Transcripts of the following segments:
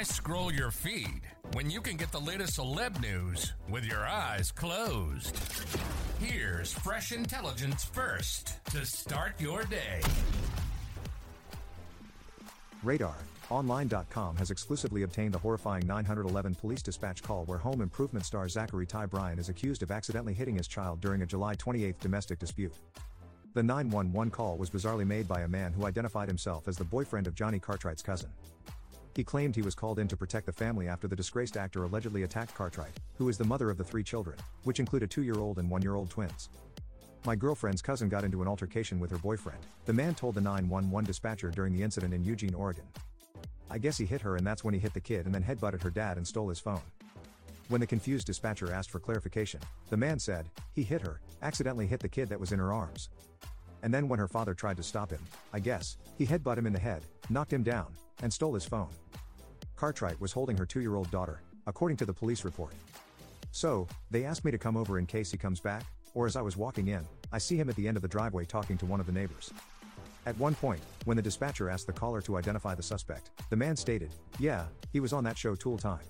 Why scroll your feed when you can get the latest celeb news with your eyes closed? Here's fresh intelligence first to start your day. Radar. Online.com has exclusively obtained the horrifying 911 police dispatch call where home improvement star Zachery Ty Bryan is accused of accidentally hitting his child during a July 28 domestic dispute. The 911 call was bizarrely made by a man who identified himself as the boyfriend of Johnnie Cartwright's cousin. He claimed he was called in to protect the family after the disgraced actor allegedly attacked Cartwright, who is the mother of the three children, which include a two year old and one year old twins. My girlfriend's cousin got into an altercation with her boyfriend, the man told the 911 dispatcher during the incident in Eugene, Oregon. I guess he hit her and that's when he hit the kid and then headbutted her dad and stole his phone. When the confused dispatcher asked for clarification, the man said, he hit her, accidentally hit the kid that was in her arms. And then when her father tried to stop him, I guess, he headbutted him in the head, knocked him down, and stole his phone. Cartwright was holding her two year old daughter, according to the police report. So, they asked me to come over in case he comes back, or as I was walking in, I see him at the end of the driveway talking to one of the neighbors. At one point, when the dispatcher asked the caller to identify the suspect, the man stated, Yeah, he was on that show Tool Time.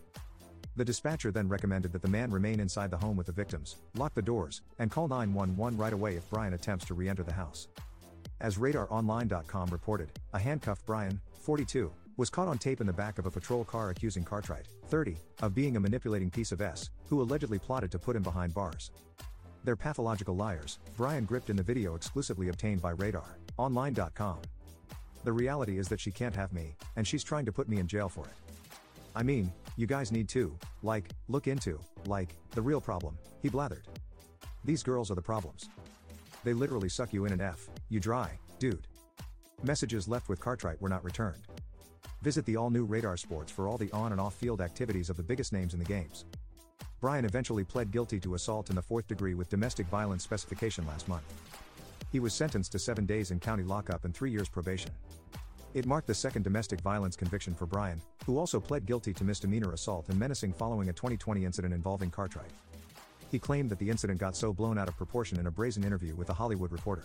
The dispatcher then recommended that the man remain inside the home with the victims, lock the doors, and call 911 right away if Bryan attempts to re enter the house. As RadarOnline.com reported, a handcuffed Bryan, 42, was caught on tape in the back of a patrol car accusing Cartwright, 30, of being a manipulating piece of S, who allegedly plotted to put him behind bars. They're pathological liars, Bryan gripped in the video exclusively obtained by Radar, online.com. The reality is that she can't have me, and she's trying to put me in jail for it. I mean, you guys need to, like, look into, like, the real problem, he blathered. These girls are the problems. They literally suck you in and F, you dry, dude. Messages left with Cartwright were not returned. Visit the all new Radar Sports for all the on and off field activities of the biggest names in the games. Bryan eventually pled guilty to assault in the fourth degree with domestic violence specification last month. He was sentenced to seven days in county lockup and three years probation. It marked the second domestic violence conviction for Bryan, who also pled guilty to misdemeanor assault and menacing following a 2020 incident involving Cartwright. He claimed that the incident got so blown out of proportion in a brazen interview with a Hollywood reporter.